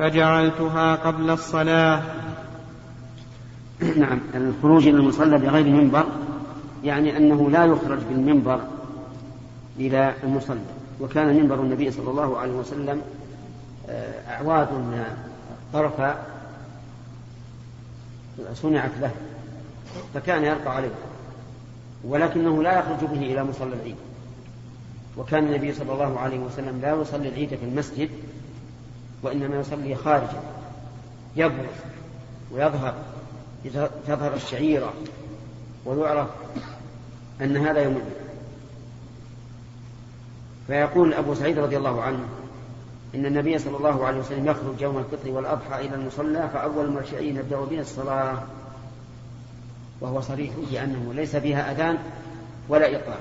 فجعلتها قبل الصلاة. نعم الخروج إلى المصلى بغير منبر يعني أنه لا يخرج بالمنبر إلى المصلى وكان منبر النبي صلى الله عليه وسلم آه، أعواد طرف صنعت له فكان يرقى عليه ولكنه لا يخرج به إلى مصلى العيد وكان النبي صلى الله عليه وسلم لا يصلي العيد في المسجد وإنما يصلي خارجا يبرز ويظهر تظهر الشعيرة ويعرف أن هذا يوم العيد. فيقول أبو سعيد رضي الله عنه إن النبي صلى الله عليه وسلم يخرج يوم الفطر والأضحى إلى المصلى فأول شيء يبدأ به الصلاة وهو صريح بأنه ليس فيها أذان ولا إقامة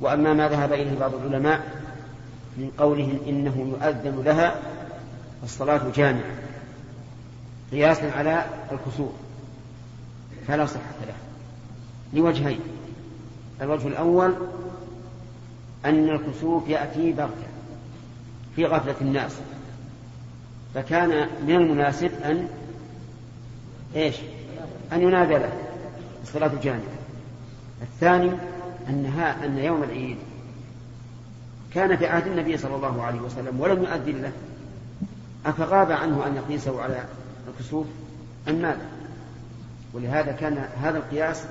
وأما ما ذهب إليه بعض العلماء من قولهم إنه يؤذن لها الصلاة جامعة قياسا على الكسوف فلا صحة له لوجهين الوجه الأول أن الكسوف يأتي بغتة في غفلة الناس فكان من المناسب أن إيش؟ أن ينادى له الصلاة جامعة الثاني أنها أن يوم العيد كان في عهد النبي صلى الله عليه وسلم ولم يؤذن له. أفغاب عنه أن يقيسه على الكسوف؟ أم ماذا؟ ولهذا كان هذا القياس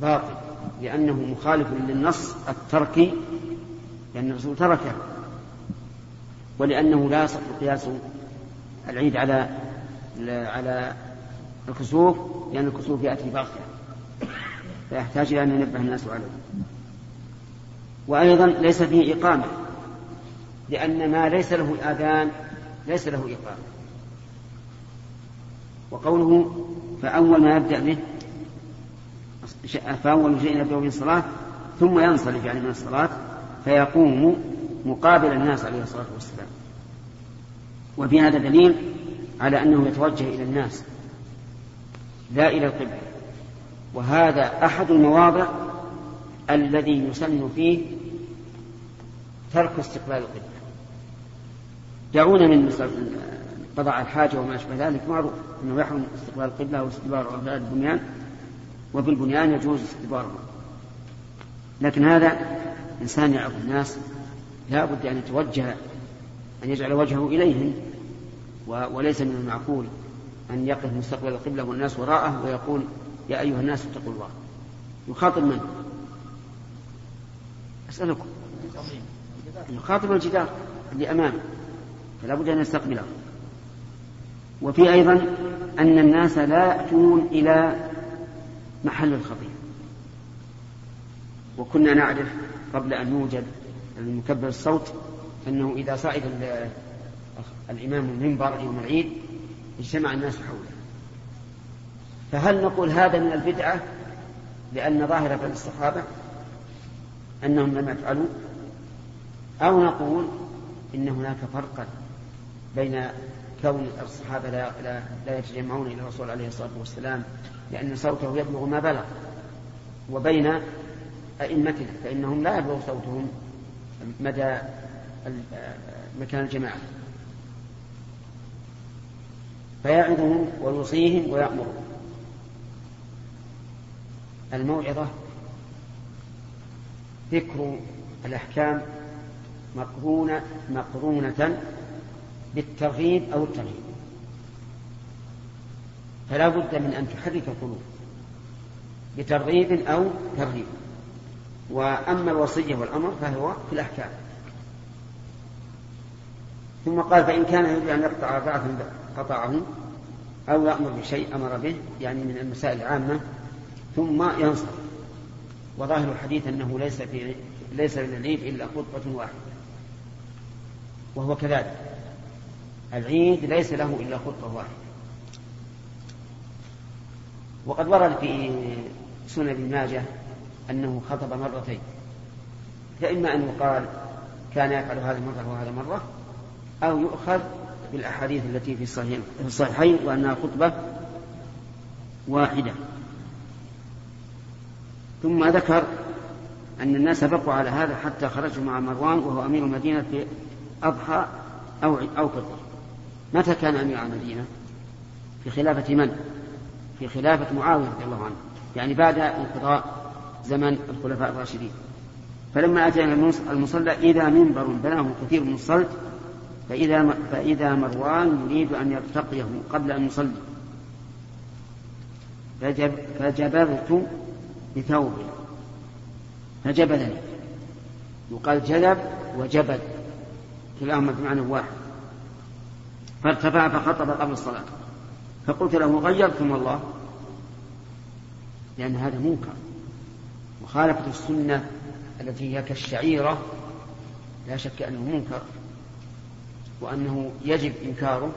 باطل لأنه مخالف للنص التركي لأن الرسول تركه. ولأنه لا يصح قياس العيد على على الكسوف لأن الكسوف يأتي باغتة فيحتاج إلى أن ينبه الناس عليه. وأيضا ليس فيه إقامة لأن ما ليس له الآذان ليس له إقامة. وقوله فأول ما يبدأ به فأول شيء يبدأ به الصلاة ثم ينصرف يعني من الصلاة فيقوم مقابل الناس عليه الصلاة والسلام. وفي هذا دليل على أنه يتوجه إلى الناس لا إلى القبلة. وهذا أحد المواضع الذي يسن فيه ترك استقبال القبلة. دعونا من قضاء الحاجة وما أشبه ذلك. معروف أنه يحرم استقبال القبلة واستدبار البنيان وفي البنيان يجوز استدبارها لكن هذا إنسان يعرف الناس لا بد أن يتوجه أن يجعل وجهه إليهم وليس من المعقول أن يقف مستقبل القبلة والناس وراءه ويقول يا أيها الناس اتقوا الله. يخاطب من؟ أسألكم. يخاطب الجدار اللي أمامه فلا بد أن يستقبله. وفي أيضا أن الناس لا يأتون إلى محل الخطيب وكنا نعرف قبل أن يوجد المكبر الصوت أنه إذا صعد الإمام المنبر يوم العيد اجتمع الناس حوله. فهل نقول هذا من البدعة؟ لأن ظاهرة في الصحابة أنهم لم يفعلوا أو نقول إن هناك فرقا بين كون الصحابة لا, لا, يتجمعون إلى الرسول عليه الصلاة والسلام لأن صوته يبلغ ما بلغ وبين أئمتنا فإنهم لا يبلغ صوتهم مدى مكان الجماعة. فيعظهم ويوصيهم ويأمرهم. الموعظة ذكر الأحكام مقرونة مقرونة بالترغيب أو الترهيب. فلا بد من أن تحرك القلوب بترغيب أو ترهيب. وأما الوصية والأمر فهو في الأحكام. ثم قال فإن كان يريد أن يقطع بعث قطعه أو يأمر بشيء أمر به يعني من المسائل العامة ثم ينصر وظاهر الحديث أنه ليس في ليس للعيد إلا خطبة واحدة. وهو كذلك. العيد ليس له إلا خطبة واحدة. وقد ورد في سنن ابن ماجه أنه خطب مرتين. فإما أن يقال كان يفعل هذه مرة وهذا مرة أو يؤخذ بالأحاديث التي في الصحيحين وأنها خطبة واحدة. ثم ذكر أن الناس بقوا على هذا حتى خرجوا مع مروان وهو أمير المدينة في أضحى أو أو فطر متى كان أمير المدينة؟ في خلافة من؟ في خلافة معاوية رضي الله عنه. يعني بعد انقضاء زمن الخلفاء الراشدين. فلما أتى المصلى إذا منبر بناه كثير من الصلت فإذا فإذا مروان يريد أن يرتقيه قبل أن يصلي. فجب فجبرت بثوبي فجبلني يقال جلب وجبل. كلاهما بمعنى واحد. فارتفع فخطب قبل الصلاة. فقلت له غيرتم والله لأن هذا منكر. مخالفة السنة التي هي كالشعيرة لا شك أنه منكر. وأنه يجب إنكاره.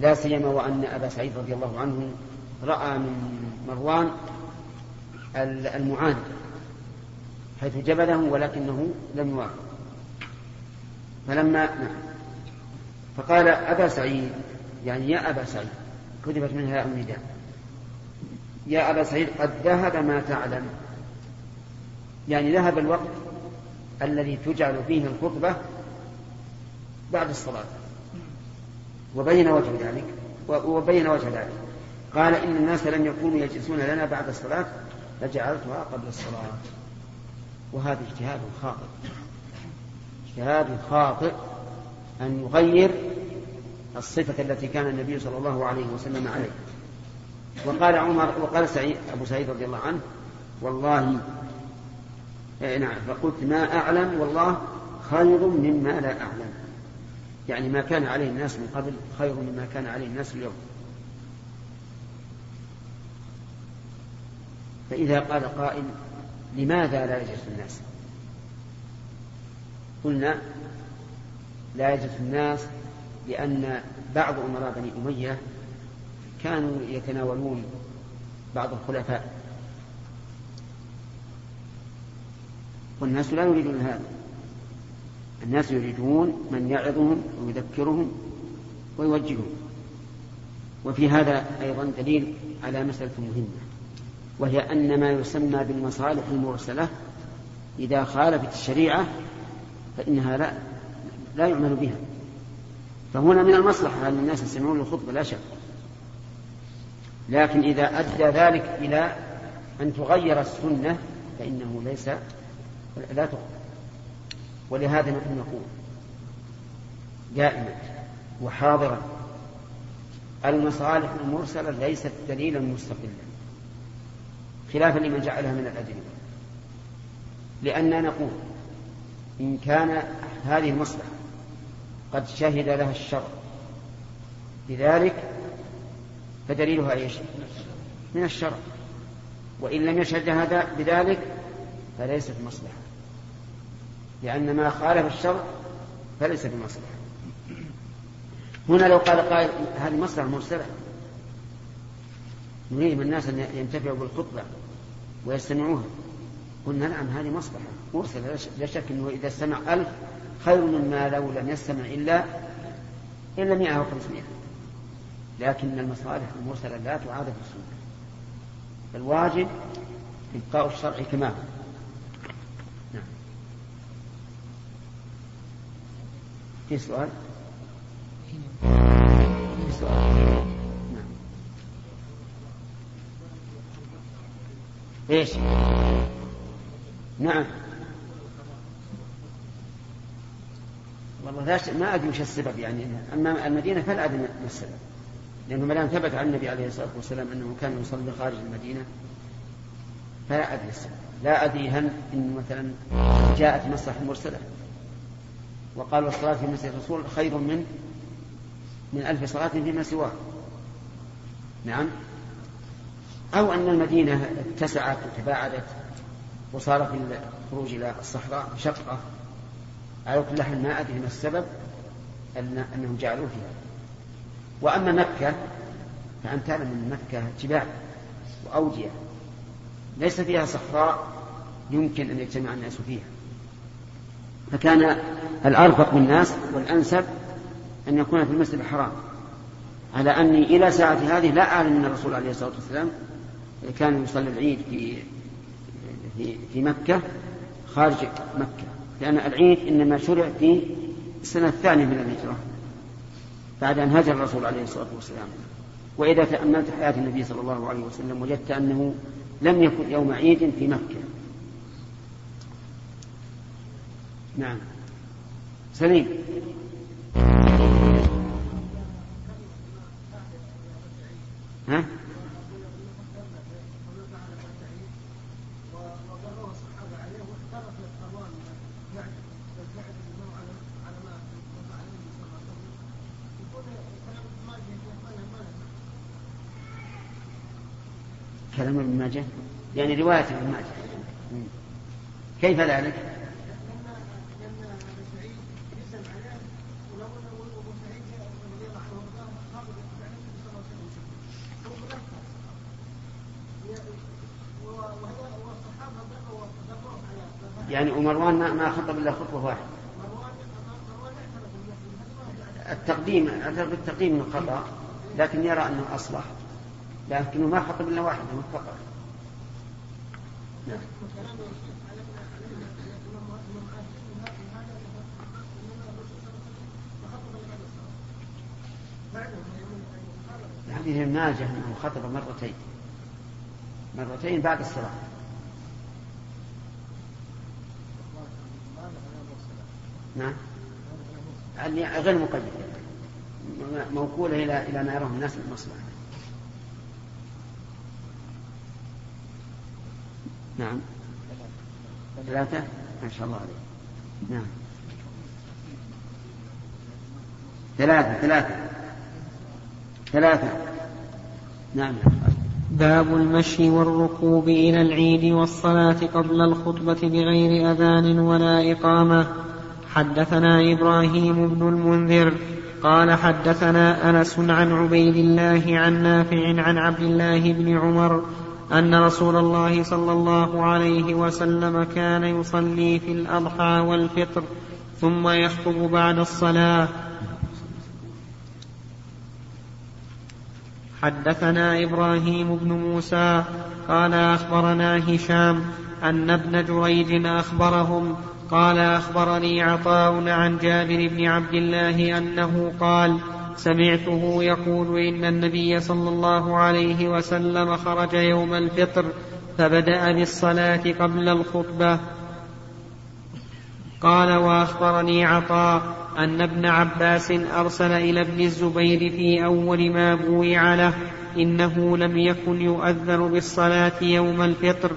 لا سيما وأن أبا سعيد رضي الله عنه رأى من مروان المعاند حيث جبله ولكنه لم يوافق. فلما نعم. فقال أبا سعيد يعني يا أبا سعيد كتبت منها النداء يا أبا سعيد قد ذهب ما تعلم. يعني ذهب الوقت الذي تجعل فيه الخطبة بعد الصلاة. وبين وجه ذلك وبين وجه ذلك. قال إن الناس لم يكونوا يجلسون لنا بعد الصلاة فجعلتها قبل الصلاة. وهذا اجتهاد خاطئ. اجتهاد خاطئ أن يغير الصفة التي كان النبي صلى الله عليه وسلم عليه وقال عمر وقال سعيد أبو سعيد رضي الله عنه والله إيه نعم فقلت ما أعلم والله خير مما لا أعلم. يعني ما كان عليه الناس من قبل خير مما كان عليه الناس اليوم. فإذا قال قائل لماذا لا يجلس الناس؟ قلنا لا يجلس الناس لأن بعض أمراء بني أمية كانوا يتناولون بعض الخلفاء. والناس لا يريدون هذا. الناس يريدون من يعظهم ويذكرهم ويوجههم. وفي هذا أيضا دليل على مسألة مهمة وهي أن ما يسمى بالمصالح المرسلة إذا خالفت الشريعة فإنها لا لا يعمل بها. فهنا من المصلحة أن الناس يستمعون للخطبة لا شك. لكن إذا أدى ذلك إلى أن تغير السنة فإنه ليس لا تقبل. ولهذا نحن نقول دائما وحاضرا المصالح المرسلة ليست دليلا مستقلا. خلافا لمن جعلها من الأدلة لأننا نقول إن كان هذه المصلحة قد شهد لها الشرع بذلك فدليلها إيش؟ من الشرع وإن لم يشهد هذا بذلك فليست مصلحة. لأن ما خالف الشرع فليس بمصلحة. هنا لو قال قائل هذه مصلحة مرسلة. نريد من الناس أن ينتفعوا بالخطبة. ويستمعوها. قلنا نعم هذه مصلحة. مرسلة لا شك أنه إذا استمع ألف خير مما لو لم يستمع إلا إلا مئة أو خمسمائة لكن المصالح المرسلة لا تعاد في السنة. الواجب إبقاء الشرع كما هو. نعم. في سؤال؟ إيش؟ نعم. والله ما أدري وش السبب يعني. أما المدينة فلا أدري ما السبب. لأنه ما دام ثبت عن النبي عليه الصلاة والسلام أنه كان يصلي خارج المدينة فلا أدري السبب. لا أدري هل انه مثلا جاءت مصلحه مرسله وقال الصلاه في مسجد الرسول خير من من ألف صلاة فيما سواه. نعم. أو أن المدينة اتسعت وتباعدت وصار في الخروج إلى الصحراء شقة. على كل حال ما أدري ما السبب أن أنهم جعلوا فيها. وأما مكة فأنت تعلم أن مكة جبال وأودية ليس فيها صحراء يمكن أن يجتمع الناس فيها. فكان الأرفق بالناس والأنسب أن يكون في المسجد الحرام. على أني إلى ساعة هذه لا أعلم أن الرسول عليه الصلاة والسلام كان يصلي العيد في في في مكة خارج مكة لأن العيد إنما شرع في السنة الثانية من الهجرة بعد أن هجر الرسول عليه الصلاة والسلام. وإذا تأملت حياة النبي صلى الله عليه وسلم وجدت أنه لم يكن يوم عيد في مكة. نعم. سليم ها؟ كلام ابن ماجه يعني رواية ابن ماجه كيف ذلك؟ يعني ومروان ما ما خطب إلا خطبة واحدة. التقديم اعترف بالتقديم من الخطا لكن يرى أنه أصلح لكنه ما خطب إلا واحدة فقط حديث ماجه أنه خطب مرتين. مرتين بعد الصلاة. نعم. غير مقيد. موكولة إلى إلى ما يراه الناس المصلحة نعم. ثلاثة؟ ما شاء الله عليك. نعم. ثلاثة ثلاثة. ثلاثة. نعم. باب المشي والركوب إلى العيد والصلاة قبل الخطبة بغير أذان ولا إقامة. حدثنا إبراهيم بن المنذر قال حدثنا أنس عن عبيد الله عن نافع عن عبد الله بن عمر أن رسول الله صلى الله عليه وسلم كان يصلي في الأضحى والفطر ثم يخطب بعد الصلاة. حدثنا إبراهيم بن موسى قال أخبرنا هشام أن ابن جريج أخبرهم قال أخبرني عطاء عن جابر بن عبد الله أنه قال سمعته يقول إن النبي صلى الله عليه وسلم خرج يوم الفطر فبدأ بالصلاة قبل الخطبة. قال وأخبرني عطاء أن ابن عباس أرسل إلى ابن الزبير في أول ما بويع له إنه لم يكن يؤذن بالصلاة يوم الفطر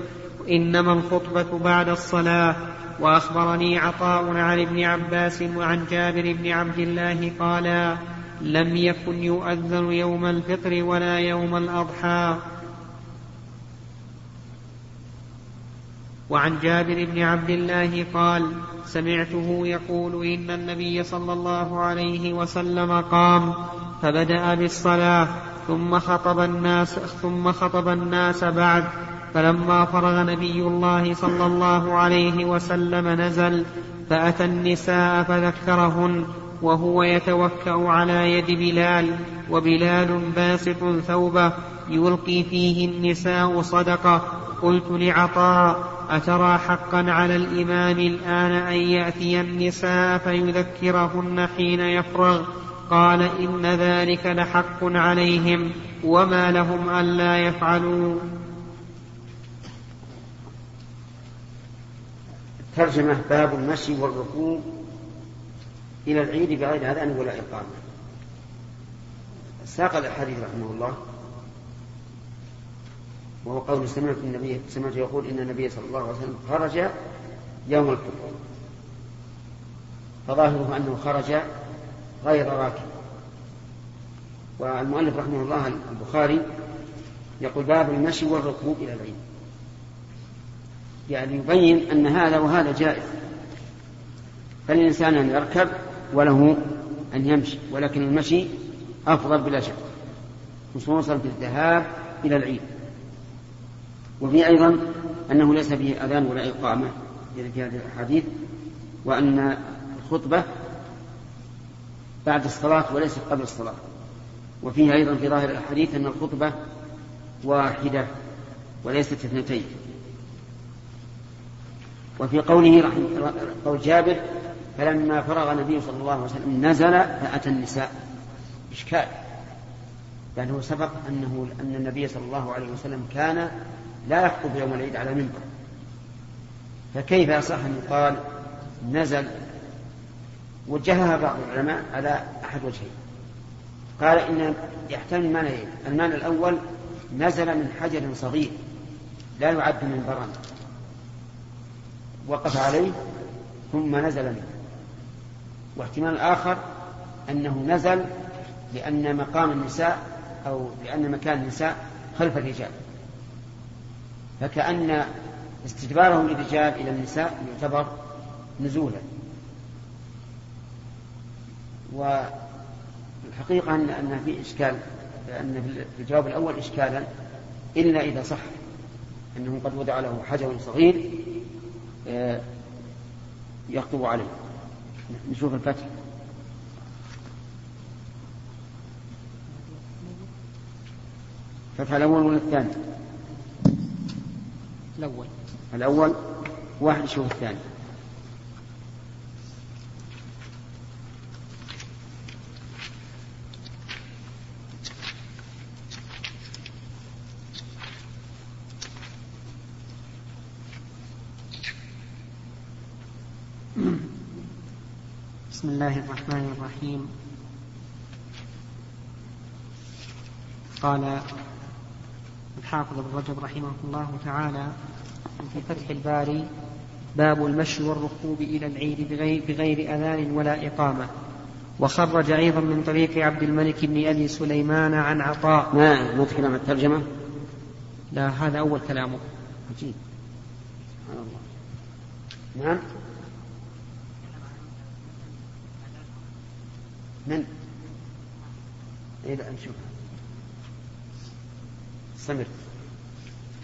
إنما الخطبة بعد الصلاة. وأخبرني عطاء عن ابن عباس وعن جابر بن عبد الله قالا لم يكن يؤذن يوم الفطر ولا يوم الأضحى. وعن جابر بن عبد الله قال سمعته يقول إن النبي صلى الله عليه وسلم قام فبدأ بالصلاة ثم خطب الناس ثم خطب الناس بعد فلما فرغ نبي الله صلى الله عليه وسلم نزل فأتى النساء فذكرهن وهو يتوكأ على يد بلال وبلال باسط ثوبه يلقي فيه النساء صدقة. قلت لعطاء أترى حقا على الإمام الآن أن يأتي النساء فيذكرهن حين يفرغ؟ قال إن ذلك لحق عليهم وما لهم ألا يفعلوا. ترجمة باب المشي والركوب. إلى العيد بغير أذان ولا إقامة. ساق الحديث رحمه الله. وهو قول سمعت النبي سمعت يقول إن النبي صلى الله عليه وسلم خرج يوم الفطر. فظاهره أنه خرج غير راكب. والمؤلف رحمه الله البخاري يقول باب المشي والركوب إلى العيد. يعني يبين أن هذا وهذا جائز. فالإنسان أن يركب وله أن يمشي ولكن المشي أفضل بلا شك. خصوصا في الذهاب إلى العيد. وفي أيضا أنه ليس فيه أذان ولا إقامة في هذه الأحاديث وأن الخطبة بعد الصلاة وليست قبل الصلاة. وفيه أيضا في ظاهر الحديث أن الخطبة واحدة وليست اثنتين. وفي قوله رحمه قول جابر فلما فرغ النبي صلى الله عليه وسلم نزل فأتى النساء. إشكال. لأنه سبق أنه أن النبي صلى الله عليه وسلم كان لا يخطب يوم العيد على منبر. فكيف يصح أن يقال نزل؟ وجهها بعض العلماء على أحد وجهين. قال إن يحتمل معنيين المعنى الأول نزل من حجر صغير لا يعد منبرا. وقف عليه ثم نزل منه. واحتمال آخر أنه نزل لأن مقام النساء أو لأن مكان النساء خلف الرجال. فكأن استدبارهم للرجال إلى النساء يعتبر نزولا. والحقيقة أن أن في إشكال أن في الجواب الأول إشكالا إلا إذا صح أنه قد وضع له حجر صغير آه، يخطب عليه. نشوف الفتح. فتح الأول ولا الثاني؟ الأول. الأول. واحد يشوف الثاني بسم الله الرحمن الرحيم. قال الحافظ ابن رجب رحمه الله تعالى في فتح الباري باب المشي والركوب إلى العيد بغير, بغير أذان ولا إقامة. وخرج أيضا من طريق عبد الملك بن أبي سليمان عن عطاء. ما ما تكلم الترجمة؟ لا هذا أول كلامه. عجيب. سبحان الله. نعم. من؟ إيه نشوف استمر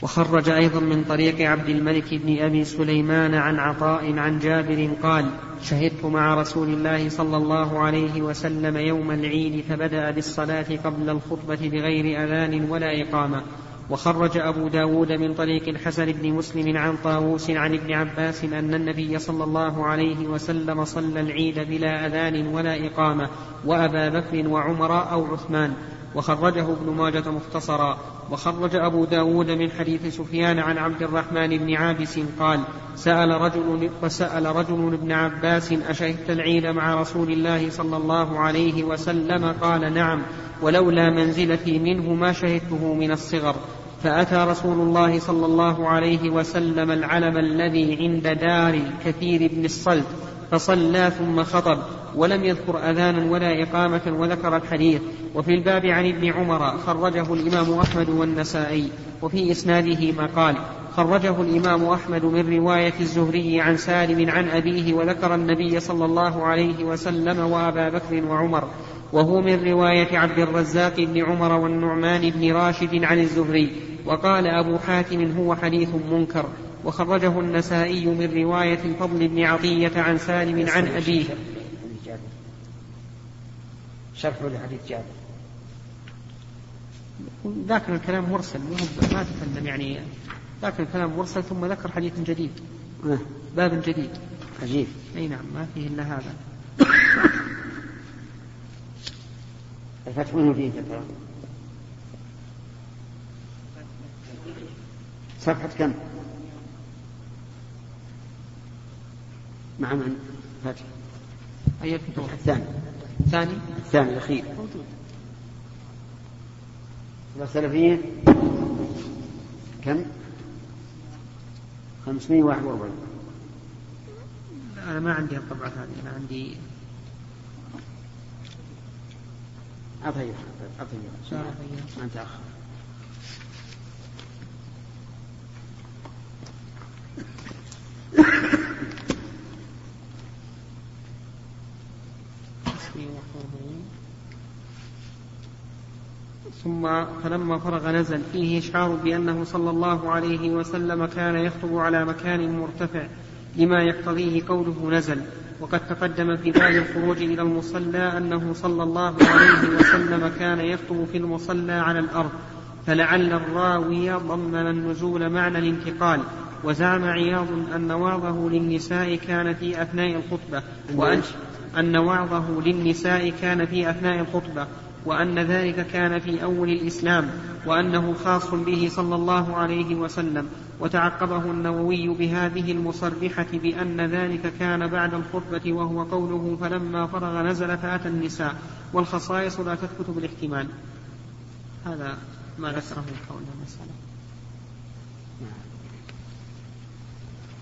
وخرج أيضا من طريق عبد الملك بن أبي سليمان عن عطاء عن جابر قال شهدت مع رسول الله صلى الله عليه وسلم يوم العيد فبدأ بالصلاة قبل الخطبة بغير أذان ولا إقامة. وخرج أبو داود من طريق الحسن بن مسلم عن طاووس عن ابن عباس أن النبي صلى الله عليه وسلم صلى العيد بلا أذان ولا إقامة وأبا بكر وعمر أو عثمان. وخرجه ابن ماجة مختصرا. وخرج أبو داود من حديث سفيان عن عبد الرحمن بن عابس قال سأل رجل وسأل رجل ابن عباس أشهدت العيد مع رسول الله صلى الله عليه وسلم؟ قال نعم ولولا منزلتي منه ما شهدته من الصغر. فأتى رسول الله صلى الله عليه وسلم العلم الذي عند دار كثير بن الصلت. فصلى ثم خطب ولم يذكر أذانا ولا إقامة وذكر الحديث. وفي الباب عن ابن عمر خرجه الإمام أحمد والنسائي. وفي إسناده ما قال خرجه الإمام أحمد من رواية الزهري عن سالم عن أبيه وذكر النبي صلى الله عليه وسلم وأبا بكر وعمر. وهو من رواية عبد الرزاق بن عمر والنعمان بن راشد عن الزهري. وقال أبو حاتم هو حديث منكر. وخرجه النسائي من رواية الفضل بن عطية عن سالم عن أبيه. شرح لحديث جابر. ذاك الكلام مرسل ما تكلم يعني. ذاك الكلام مرسل ثم ذكر حديث جديد. باب جديد. عجيب. أي نعم ما فيه إلا هذا. الفتح منه فيه صفحة كم؟ مع من؟ فتح أي الفتوح؟ الثاني. الثاني؟ الثاني الأخير. موجود. السلفيين. كم؟ 541 أنا ما عندي الطبعة هذه أنا عندي أطيب أطيب ما أنت أخر. ثم فلما فرغ نزل. فيه إشعار بأنه صلى الله عليه وسلم كان يخطب على مكان مرتفع لما يقتضيه قوله نزل. وقد تقدم في باب الخروج إلى المصلى أنه صلى الله عليه وسلم كان يخطب في المصلى على الأرض. فلعل الراوي ضمن النزول معنى الانتقال. وزعم عياض أن وعظه للنساء كان في أثناء الخطبة. وأن أن وعظه للنساء كان في أثناء الخطبة. وأن ذلك كان في أول الإسلام وأنه خاص به صلى الله عليه وسلم وتعقبه النووي بهذه المصرحة بأن ذلك كان بعد الخطبة وهو قوله فلما فرغ نزل فأتى النساء والخصائص لا تثبت بالاحتمال. هذا ما ذكره حول المسألة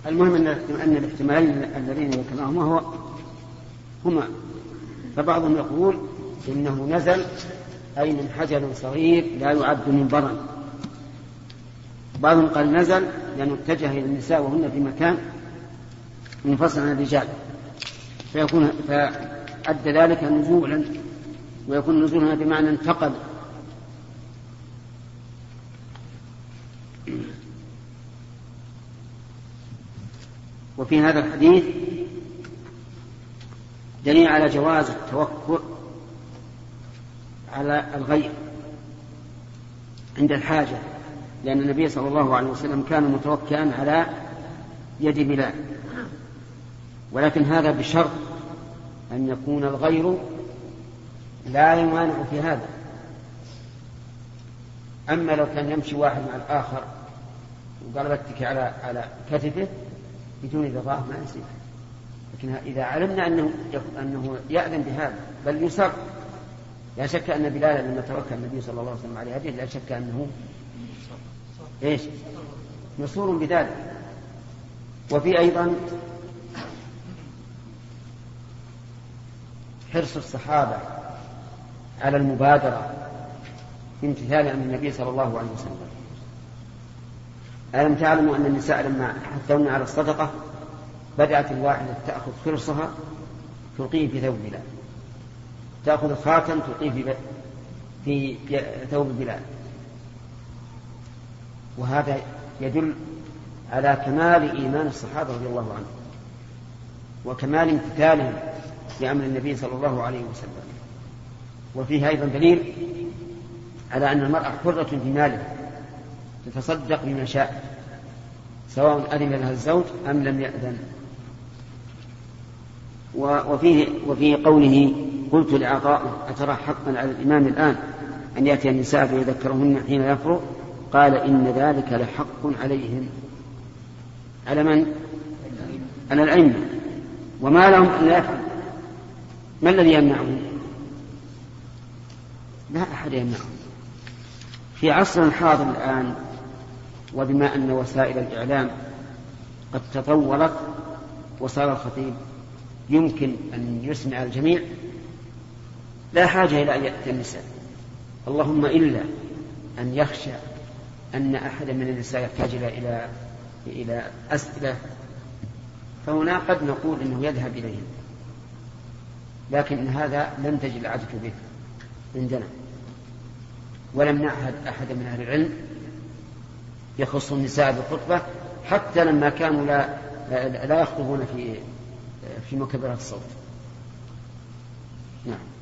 المهم ان أن الاحتمالين اللذين ذكرناهما هو هما فبعضهم يقول إنه نزل أي من حجر صغير لا يعد منبرا بعضهم قال نزل لأنه اتجه إلى النساء وهن في مكان منفصل عن الرجال. فيكون فأدى ذلك نزولا ويكون نزولا بمعنى انتقل. وفي هذا الحديث دليل على جواز التوكل على الغير عند الحاجة لأن النبي صلى الله عليه وسلم كان متوكئا على يد بلال. ولكن هذا بشرط أن يكون الغير لا يمانع في هذا. أما لو كان يمشي واحد مع الآخر وقال بتكي على على كتفه بدون رضاه ما يصير. لكن إذا علمنا أنه أنه يأذن بهذا بل يسر لا شك أن بلالا لما توكل النبي صلى الله عليه وسلم على هذه لا شك أنه إيش؟ مسرور بذلك. وفي أيضا حرص الصحابة على المبادرة امتثالا عن النبي صلى الله عليه وسلم. ألم تعلموا أن النساء لما حثون على الصدقة بدأت الواحدة تأخذ فرصها تلقيه في ثوب بلال؟ تأخذ الخاتم تلقيه في في ثوب بلال وهذا يدل على كمال إيمان الصحابة رضي الله عنهم وكمال امتثالهم لأمر النبي صلى الله عليه وسلم. وفيه أيضا دليل على أن المرأة حرة في مالها تتصدق بما شاء سواء أذن لها الزوج أم لم يأذن. وفيه وفي قوله قلت لعطاء أترى حقا على الإمام الآن أن يأتي النساء فيذكرهن حين يفرغ؟ قال إن ذلك لحق عليهم. على من؟ على الأئمة. وما لهم أن يفعل ما الذي يمنعهم؟ لا أحد يمنعهم. في عصرنا الحاضر الآن وبما أن وسائل الإعلام قد تطورت وصار الخطيب يمكن أن يسمع الجميع؟ لا حاجة إلى أن يأتي النساء. اللهم إلا أن يخشى أن أحد من النساء يحتاج إلى إلى أسئلة. فهنا قد نقول أنه يذهب إليهم لكن هذا لم تجد العادة به عندنا. ولم نعهد أحد من أهل العلم يخص النساء بالخطبة حتى لما كانوا لا لا يخطبون في في مكبرات الصوت. نعم.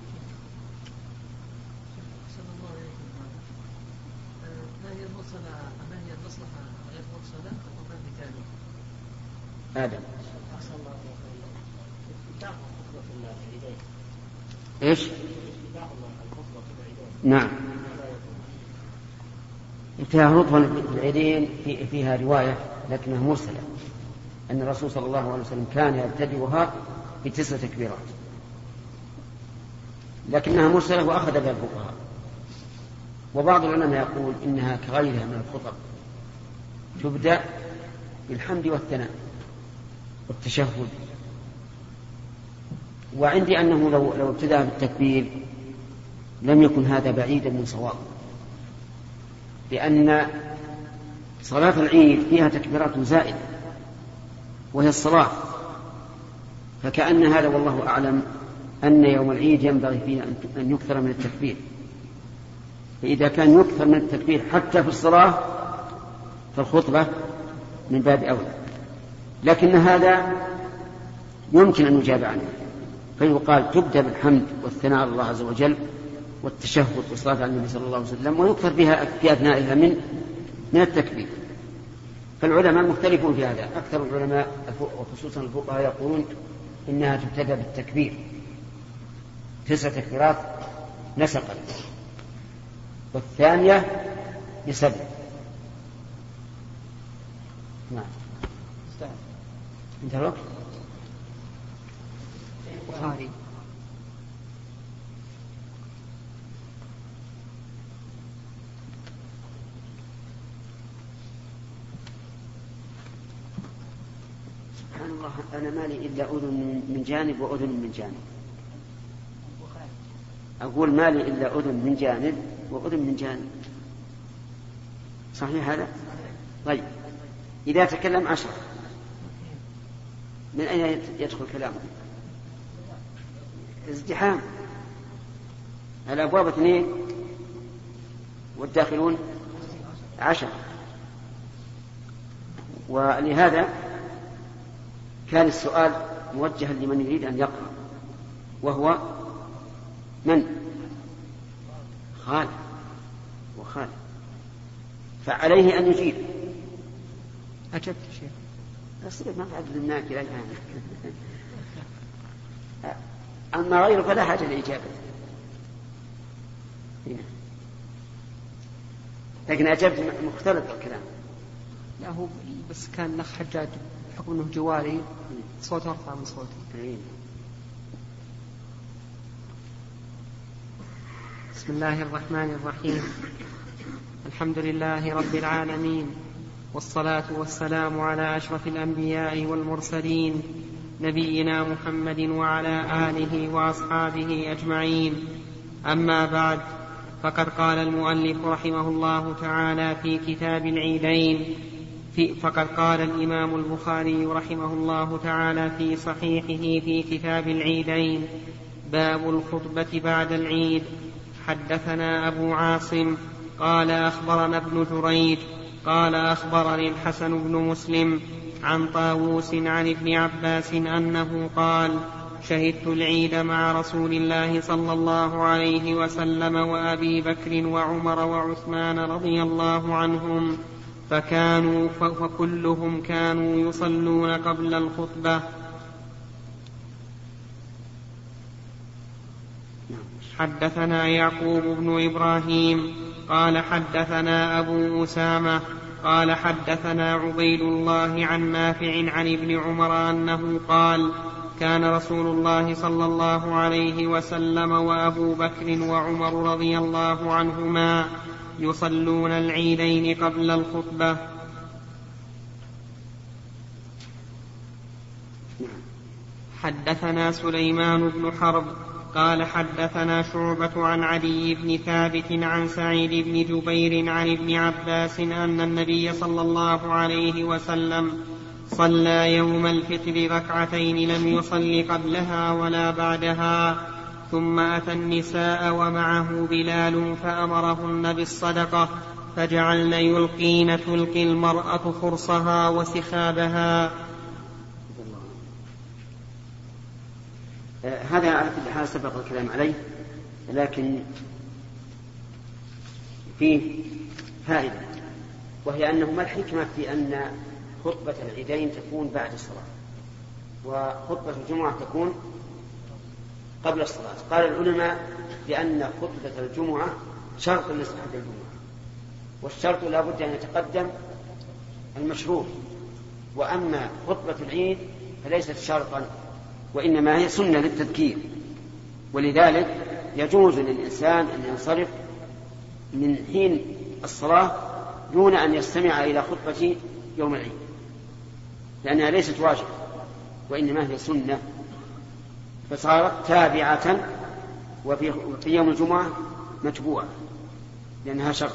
آدم. إيش؟ نعم. انتهى رطبا العيدين في فيها رواية لكنها مرسلة. أن الرسول صلى الله عليه وسلم كان يبتدئها بتسع تكبيرات. لكنها مرسلة وأخذ بها الفقهاء. وبعض العلماء يقول إنها كغيرها من الخطب. تبدأ بالحمد والثناء. والتشهد. وعندي أنه لو لو ابتدأ بالتكبير لم يكن هذا بعيدا من صواب. لأن صلاة العيد فيها تكبيرات زائدة وهي الصلاة. فكأن هذا والله أعلم أن يوم العيد ينبغي فيه أن يكثر من التكبير. فإذا كان يكثر من التكبير حتى في الصلاة فالخطبة من باب أولى. لكن هذا يمكن أن يجاب عنه. فيقال تبدأ بالحمد والثناء على الله عز وجل والتشهد والصلاة على النبي صلى الله عليه وسلم ويكثر بها في أثنائها من من التكبير. فالعلماء مختلفون في هذا. أكثر العلماء وخصوصا الفقهاء يقولون إنها تبتدأ بالتكبير. تسع تكبيرات نسقا والثانية بسبع نعم. انتهى الوقت. البخاري سبحان الله أنا مالي إلا أذن من جانب وأذن من جانب. أقول مالي إلا أذن من جانب وأذن من جانب. صحيح هذا؟ طيب. إذا تكلم عشرة. من أين يدخل كلامه؟ ازدحام. الأبواب اثنين والداخلون عشرة ولهذا كان السؤال موجها لمن يريد أن يقرأ وهو من؟ خالد. وخالد. فعليه أن يجيب. أجبت شيخ. أصير ما بعد الناك إلى الآن. أما غيره فلا حاجة لإجابة. لكن أجبت مختلط الكلام. لا هو بس كان الأخ حجاج بحكم أنه جواري صوته أرفع من صوتي. بسم الله الرحمن الرحيم. الحمد لله رب العالمين. والصلاة والسلام على أشرف الأنبياء والمرسلين نبينا محمد وعلى آله وأصحابه أجمعين. أما بعد فقد قال المؤلف رحمه الله تعالى في كتاب العيدين في فقد قال الإمام البخاري رحمه الله تعالى في صحيحه في كتاب العيدين باب الخطبة بعد العيد. حدثنا أبو عاصم قال أخبرنا ابن جريج قال أخبرني الحسن بن مسلم عن طاووس عن ابن عباس أنه قال شهدت العيد مع رسول الله صلى الله عليه وسلم وأبي بكر وعمر وعثمان رضي الله عنهم فكانوا فكلهم كانوا يصلون قبل الخطبة. حدثنا يعقوب بن إبراهيم قال حدثنا أبو أسامة قال حدثنا عبيد الله عن نافع عن ابن عمر أنه قال كان رسول الله صلى الله عليه وسلم وأبو بكر وعمر رضي الله عنهما يصلون العيدين قبل الخطبة. حدثنا سليمان بن حرب قال حدثنا شعبة عن علي بن ثابت عن سعيد بن جبير عن ابن عباس أن النبي صلى الله عليه وسلم صلى يوم الفطر ركعتين لم يصل قبلها ولا بعدها ثم أتى النساء ومعه بلال فأمرهن بالصدقة فجعلن يلقين تلقي المرأة خرصها وسخابها. هذا على كل حال سبق الكلام عليه لكن فيه فائدة وهي أنه ما الحكمة في أن خطبة العيدين تكون بعد الصلاة وخطبة الجمعة تكون قبل الصلاة. قال العلماء لأن خطبة الجمعة شرط لصحة الجمعة والشرط لا بد أن يتقدم المشروط وأما خطبة العيد فليست شرطا. وإنما هي سنة للتذكير. ولذلك يجوز للإنسان أن ينصرف من حين الصلاة دون أن يستمع إلى خطبة يوم العيد. لأنها ليست واجبة وإنما هي سنة. فصارت تابعة وفي في يوم الجمعة متبوعة لأنها شرط.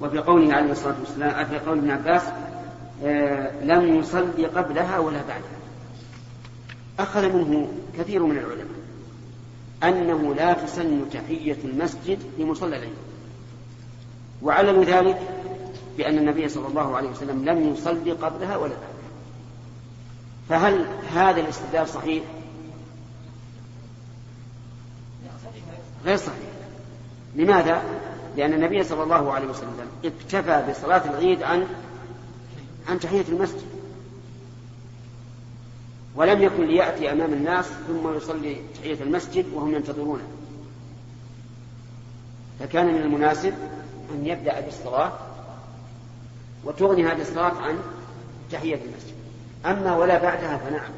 وفي قوله عليه الصلاة والسلام في قول ابن عباس لم يصلي قبلها ولا بعدها أخذ منه كثير من العلماء أنه لا تسن تحية المسجد في مصلى العيد وعلموا ذلك بأن النبي صلى الله عليه وسلم لم يصلي قبلها ولا بعدها فهل هذا الاستدلال صحيح؟ غير صحيح لماذا؟ لأن النبي صلى الله عليه وسلم اكتفى بصلاة العيد عن عن تحية المسجد. ولم يكن ليأتي أمام الناس ثم يصلي تحية المسجد وهم ينتظرونه. فكان من المناسب أن يبدأ بالصلاة وتغني هذه الصلاة عن تحية المسجد. أما ولا بعدها فنعم.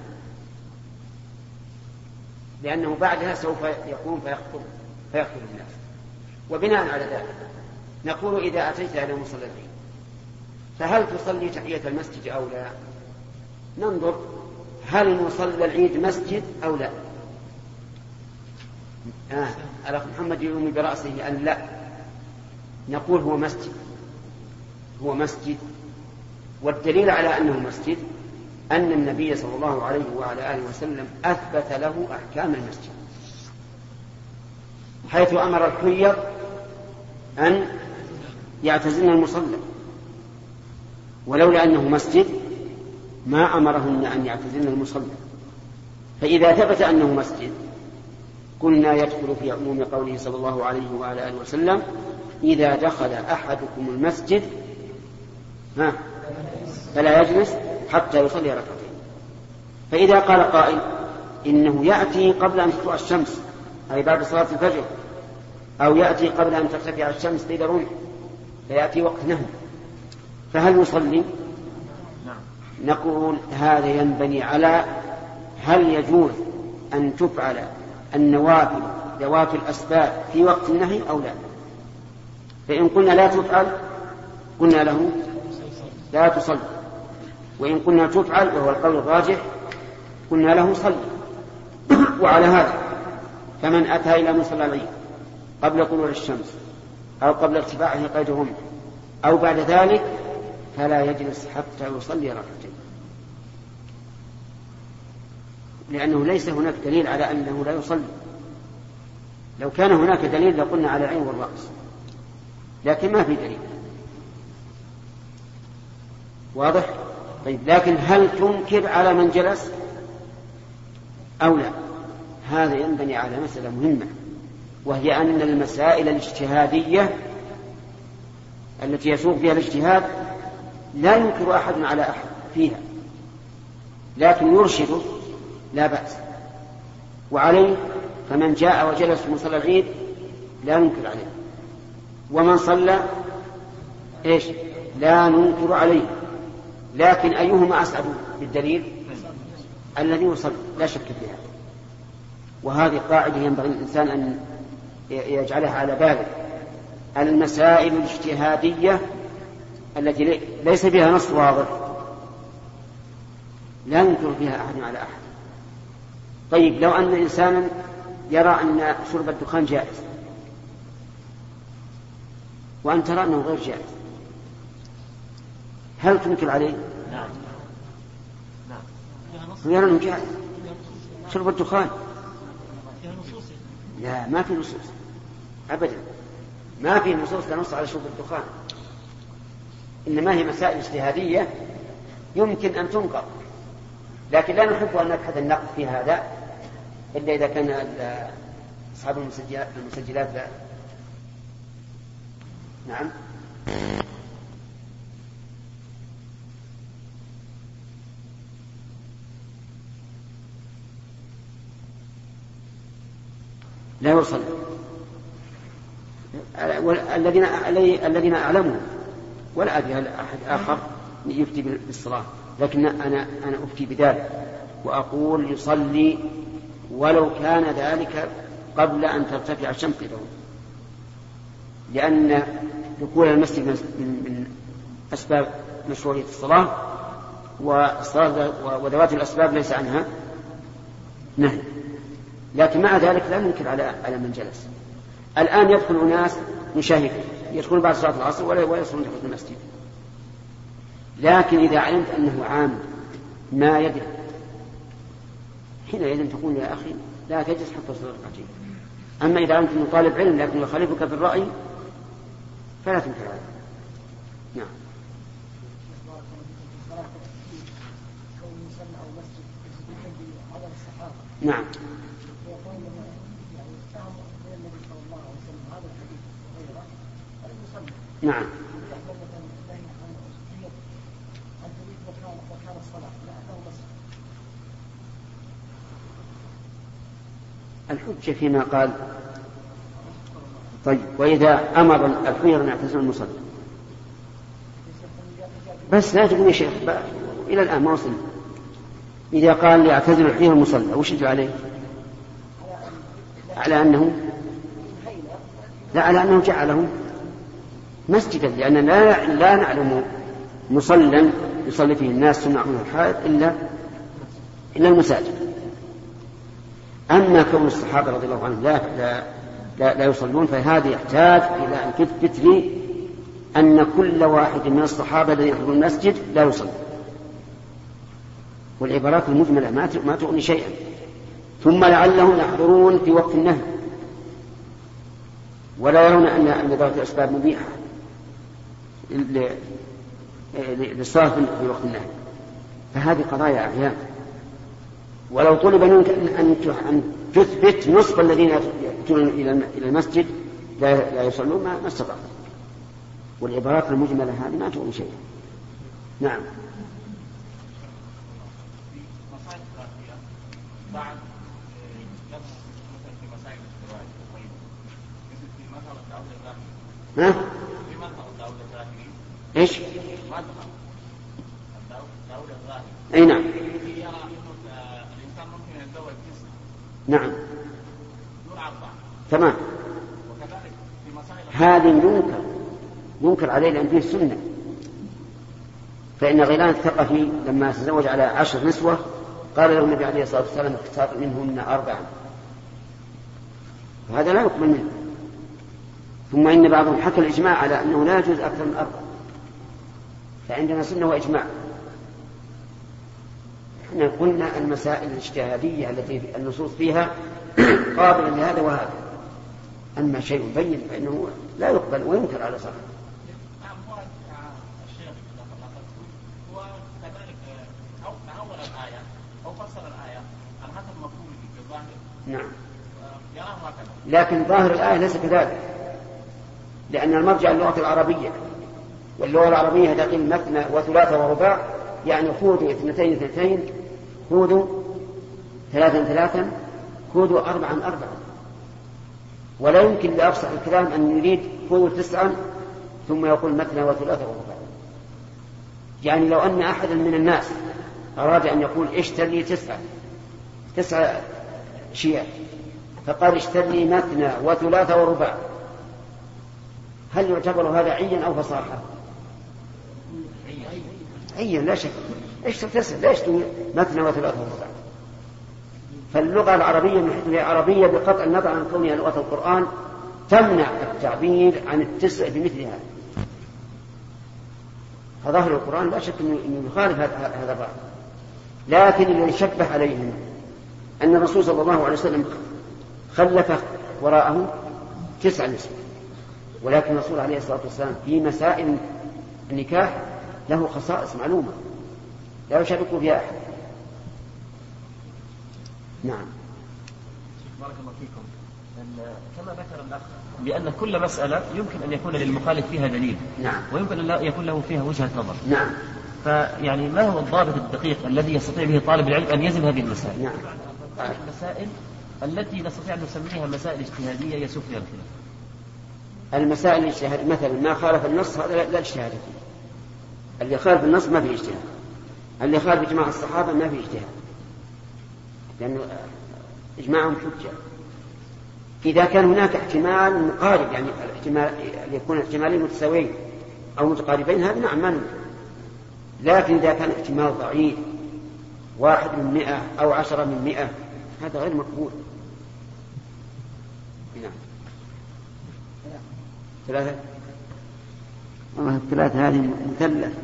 لأنه بعدها سوف يقوم فيخطب فيخطب الناس. وبناء على ذلك نقول إذا أتيت إلى مصلى العيد فهل تصلي تحية المسجد أو لا؟ ننظر هل مصلى العيد مسجد أو لا؟ آه. الأخ محمد يؤمن برأسه أن لا. نقول هو مسجد. هو مسجد. والدليل على أنه مسجد أن النبي صلى الله عليه وعلى آله وسلم أثبت له أحكام المسجد. حيث أمر الحيض أن يعتزلن المصلى. ولولا أنه مسجد ما أمرهن أن يعتزلن المصلى. فإذا ثبت أنه مسجد قلنا يدخل في عموم قوله صلى الله عليه وعلى آله وسلم إذا دخل أحدكم المسجد ها فلا يجلس حتى يصلي ركعتين. فإذا قال قائل إنه يأتي قبل أن تطلع الشمس أي بعد صلاة الفجر أو يأتي قبل أن ترتفع الشمس قيل رمح فيأتي وقت نهي. فهل يصلي؟ نقول هذا ينبني على هل يجوز أن تفعل النوافل ذوات الأسباب في وقت النهي أو لا؟ فإن قلنا لا تفعل قلنا له لا تصلي. وإن قلنا تفعل وهو القول الراجح قلنا له صل وعلى هذا فمن أتى إلى مصلى العيد قبل طلوع الشمس أو قبل ارتفاعه قيدهم أو بعد ذلك فلا يجلس حتى يصلي ركعتين. لأنه ليس هناك دليل على أنه لا يصلي. لو كان هناك دليل لقلنا على العين والرأس. لكن ما في دليل. واضح؟ طيب لكن هل تنكر على من جلس؟ أو لا؟ هذا ينبني على مسألة مهمة وهي أن المسائل الاجتهادية التي يسوق فيها الاجتهاد لا ينكر أحد على أحد فيها. لكن يرشده لا بأس. وعليه فمن جاء وجلس في مصلى العيد لا ننكر عليه. ومن صلى إيش؟ لا ننكر عليه. لكن أيهما أسعد بالدليل؟ الذي يصلي. لا شك في هذا. وهذه قاعدة ينبغي الإنسان أن يجعلها على باله. المسائل الاجتهادية التي ليس فيها نص واضح. لا ينكر فيها أحد على أحد. طيب لو أن إنسانا يرى أن شرب الدخان جائز وأن ترى أنه غير جائز هل تنكر عليه؟ نعم. نعم. يرى أنه جائز. شرب الدخان. لا ما في نصوص. أبدا. ما في نصوص تنص على شرب الدخان. إنما هي مسائل اجتهادية يمكن أن تنقض لكن لا نحب أن نبحث النقد في هذا إلا إذا كان أصحاب المسجلات, لا. نعم. لا يوصل. الذين الذين اعلمهم ولا أدري هل أحد آخر يفتي بالصلاة لكن أنا أنا أفتي بذلك وأقول يصلي ولو كان ذلك قبل أن ترتفع الشمس له لأن دخول المسجد من أسباب مشروعية الصلاة والصلاة وذوات الأسباب ليس عنها نهي. لكن مع ذلك لا ننكر على على من جلس. الآن يدخل أناس مشاهدين. يدخلون بعد صلاة العصر ولا يصلون في المسجد. لكن إذا علمت أنه عام ما يدري حينئذ تقول يا أخي لا تجلس حتى تصلي ركعتين. أما إذا علمت أنه طالب علم لكن يخالفك في الرأي فلا تنكر عليه. نعم. نعم. نعم. الحجة فيما قال. طيب وإذا أمر الحير أن يعتزل المصلى بس لا تقول يا شيخ إلى الآن ما وصلنا. إذا قال ليعتزل الحير المصلى وش يجب عليه؟ على أنه؟ لا على أنه جعله. مسجدا لأن لا, لا نعلم مصلى يصلي فيه الناس سنة من الحائط إلا إلا المساجد. أما كون الصحابة رضي الله عنهم لا لا لا, لا يصلون فهذا يحتاج إلى أن تثبت لي أن كل واحد من الصحابة الذين يحضرون المسجد لا يصلي. والعبارات المجملة ما ما تغني شيئا. ثم لعلهم يحضرون في وقت النهي. ولا يرون أن أن ذات الأسباب مبيحة. للصلاة في وقت النهي. فهذه قضايا أعيان. ولو طلب منك أن أن تثبت نصف الذين يأتون إلى المسجد لا يصلون ما استطعت. والعبارات المجملة هذه ما تغني شيئا نعم. بعد ها؟ إيش؟ أي نعم. نعم. تمام. هذه ينكر. ينكر عليه لأن فيه السنة فإن غيلان الثقفي لما تزوج على عشر نسوة قال له النبي عليه الصلاة والسلام اختار منهن أربعا. وهذا لا يقبل منه. ثم إن بعضهم حكى الإجماع على أنه لا يجوز أكثر من أربعة. فعندنا سنة وإجماع. إحنا قلنا المسائل الاجتهادية التي النصوص فيها قابلة لهذا وهذا. أما شيء بين فإنه لا يقبل وينكر على صاحبه نعم. لكن ظاهر الآية ليس كذلك. لأن المرجع اللغة العربية واللغة العربية تقول مثنى وثلاثة ورباع يعني خذوا اثنتين اثنتين خذوا ثلاثا ثلاثا خذوا أربعا أربعا. ولا يمكن لأفصح الكلام أن يريد خذوا تسعا ثم يقول مثنى وثلاثة ورباع. يعني لو أن أحدا من الناس أراد أن يقول اشتر لي تسعة تسعة شيئا فقال اشتر لي مثنى وثلاثة ورباع. هل يعتبر هذا عيا أو فصاحة؟ عيا لا شك. إيش تسأل ليش مثنى وثلاثة ورباع فاللغة العربية من حيث عربية بقطع النظر عن كونها لغة القرآن تمنع التعبير عن التسع بمثل هذا فظاهر القرآن لا شك أنه يخالف هذا الرأي. لكن الذي شبه عليهم أن الرسول صلى الله عليه وسلم خلف وراءه تسع نسوة ولكن الرسول عليه الصلاة والسلام في مسائل النكاح له خصائص معلومة. لا يشارك فيها أحد. نعم. بارك الله فيكم. كما ذكر الأخ بأن كل مسألة يمكن أن يكون للمخالف فيها دليل. نعم. ويمكن أن يكون له فيها وجهة نظر. نعم. فيعني ما هو الضابط الدقيق الذي يستطيع به طالب العلم أن يزن هذه المسائل؟ نعم. المسائل التي نستطيع أن نسميها مسائل اجتهادية يسوق فيها الخلاف المسائل الاجتهاد مثلا ما خالف النص هذا لا اجتهاد فيه. اللي خالف النص ما في اجتهاد. اللي خالف إجماع الصحابة ما في اجتهاد. لأنه إجماعهم حجة. إذا كان هناك احتمال مقارب يعني الاحتمال يكون احتمالين متساويين أو متقاربين هذا نعم ما لكن إذا كان احتمال ضعيف واحد من مئة أو عشرة من مئة هذا غير مقبول. نعم. ثلاثة؟ الثلاثة هذه مثلث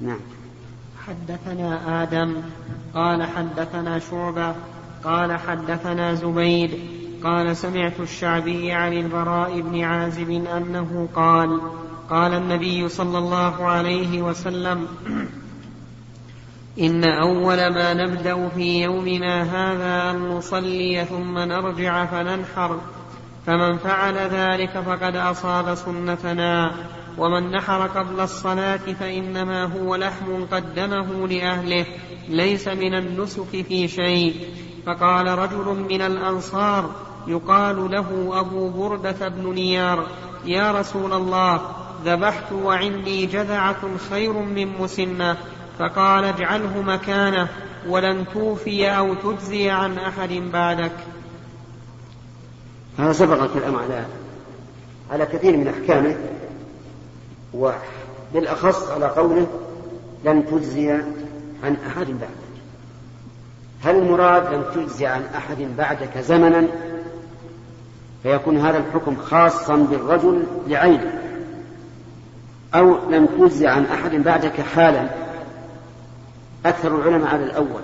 نعم. حدثنا آدم قال حدثنا شعبة قال حدثنا زبيد قال سمعت الشعبي عن البراء بن عازب أنه قال قال النبي صلى الله عليه وسلم إن أول ما نبدأ في يومنا هذا أن نصلي ثم نرجع فننحر. فمن فعل ذلك فقد أصاب سنتنا. ومن نحر قبل الصلاة فإنما هو لحم قدمه لأهله ليس من النسك في شيء. فقال رجل من الأنصار يقال له أبو بردة بن نيار يا رسول الله ذبحت وعندي جذعة خير من مسنة. فقال اجعله مكانه ولن توفي أو تجزي عن أحد بعدك. هذا سبق الكلام على على كثير من أحكامه وبالأخص على قوله لن تجزي عن أحد بعدك. هل المراد لن تجزي عن أحد بعدك زمنا؟ فيكون هذا الحكم خاصا بالرجل لعينه. أو لم تجزي عن أحد بعدك حالا. أكثر العلماء على الأول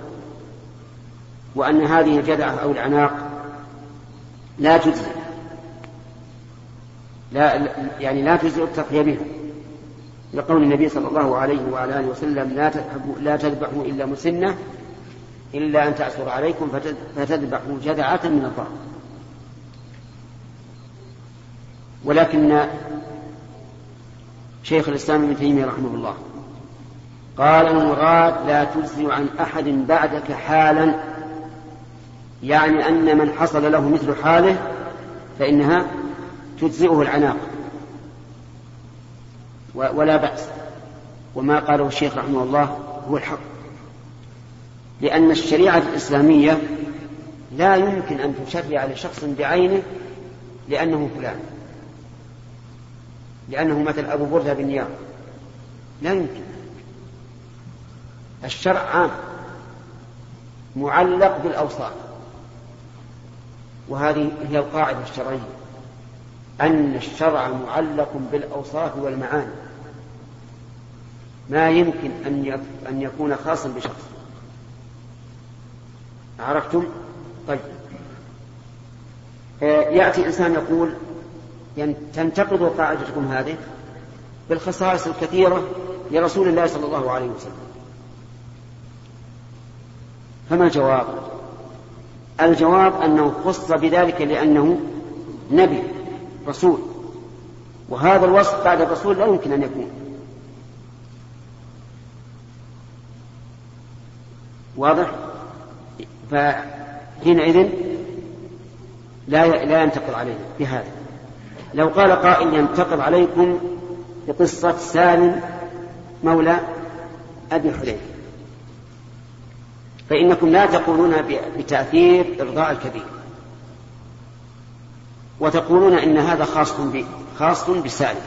وأن هذه الجدعة أو العناق لا تجزي لا يعني لا تجزي التقية بها. لقول النبي صلى الله عليه وعلى آله وسلم لا لا تذبحوا إلا مسنة إلا أن تأسر عليكم فتذبحوا جذعة من الضرب ولكن شيخ الإسلام ابن تيمية رحمه الله قال المراد لا تجزي عن أحد بعدك حالا يعني أن من حصل له مثل حاله فإنها تجزئه العناق. ولا بأس. وما قاله الشيخ رحمه الله هو الحق. لأن الشريعة الإسلامية لا يمكن أن تشرع لشخص بعينه لأنه فلان. لأنه مثل أبو بردة بن نيار لا يمكن. الشرع عام معلق بالأوصاف. وهذه هي القاعدة الشرعية أن الشرع معلق بالأوصاف والمعاني. ما يمكن أن يكون خاصا بشخص. عرفتم؟ طيب. آه، يأتي إنسان يقول تنتقض قاعدتكم هذه بالخصائص الكثيرة لرسول الله صلى الله عليه وسلم. فما الجواب الجواب أنه خص بذلك لأنه نبي رسول. وهذا الوصف بعد الرسول لا يمكن أن يكون. واضح؟ فحينئذ لا لا ينتقل عليه بهذا. لو قال قائل ينتقل عليكم بقصة سالم مولى أبي حذيفة. فإنكم لا تقولون بتأثير إرضاء الكبير. وتقولون إن هذا خاص خاص بسالم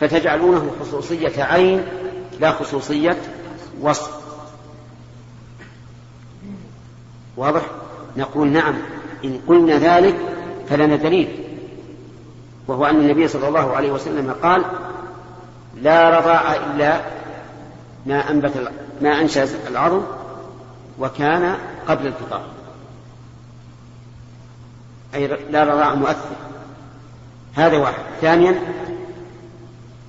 فتجعلونه خصوصية عين لا خصوصية وصف. واضح؟ نقول نعم إن قلنا ذلك فلنا دليل. وهو أن النبي صلى الله عليه وسلم قال لا رضاء إلا ما أنبت ما أنشأ العظم وكان قبل الفطار. أي لا رضاء مؤثر. هذا واحد. ثانيا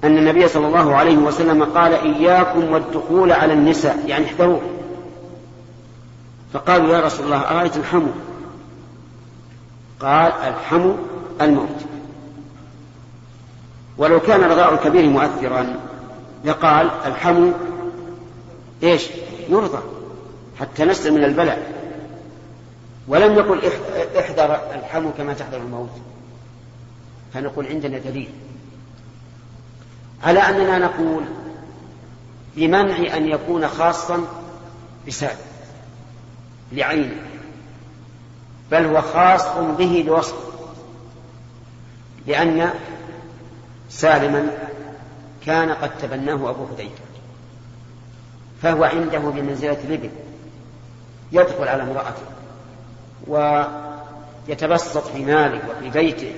أن النبي صلى الله عليه وسلم قال إياكم والدخول على النساء يعني احذروه. فقالوا يا رسول الله أرأيت الحمو؟ قال الحمو الموت. ولو كان رضاء الكبير مؤثرا لقال الحمو إيش؟ يرضى. حتى نسلم من البلاء. ولم يقل احذر الحمو كما تحذر الموت. فنقول عندنا دليل. على أننا نقول بمنع أن يكون خاصا بسبب لعينه. بل هو خاص به لوصف لأن سالما كان قد تبناه أبو حذيفة فهو عنده بمنزلة الابن يدخل على امرأته ويتبسط في ماله وفي بيته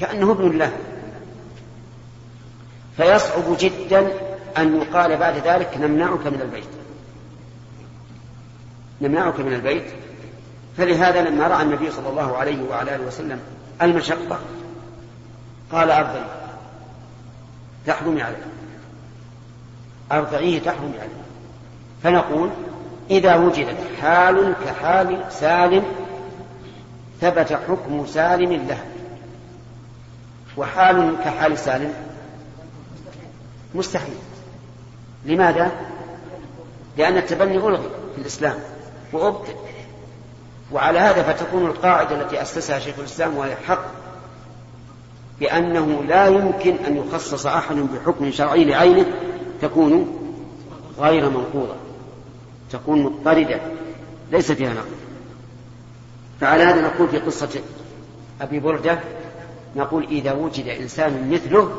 كأنه ابن له. فيصعب جدا أن يقال بعد ذلك نمنعك من البيت. نمنعك من البيت. فلهذا لما رأى النبي صلى الله عليه وعلى آله وسلم المشقة قال أرضعي تحرمي عليه أرضعيه تحرمي عليه فنقول إذا وجدت حال كحال سالم ثبت حكم سالم له. وحال كحال سالم مستحيل. لماذا؟ لأن التبني ألغي في الإسلام وأبطل. وعلى هذا فتكون القاعدة التي أسسها شيخ الإسلام وهي حق بأنه لا يمكن أن يخصص أحد بحكم شرعي لعينه تكون غير منقوضة تكون مضطردة ليس فيها نقد. فعلى هذا نقول في قصة أبي بردة نقول إذا وجد إنسان مثله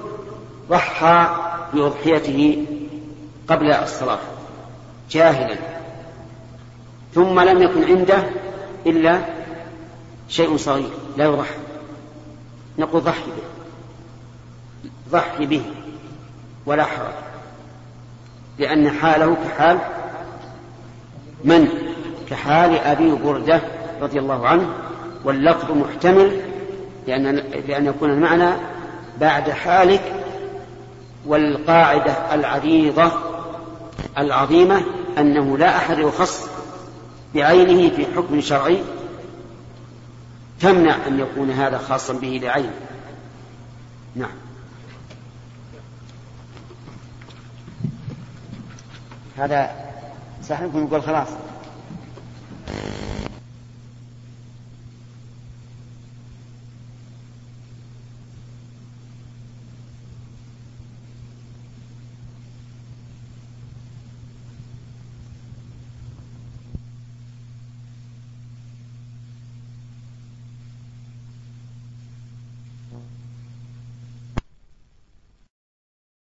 ضحى بأضحيته قبل الصلاة جاهلا ثم لم يكن عنده إلا شيء صغير لا يضحى نقول ضحي به ضحي به ولا حرج. لأن حاله كحال من؟ كحال أبي بردة رضي الله عنه واللفظ محتمل لأن لأن يكون المعنى بعد حالك والقاعدة العريضة العظيمة أنه لا أحد يخص بعينه في حكم شرعي. تمنع أن يكون هذا خاصا به لعينه نعم. هذا صحيح يقول خلاص.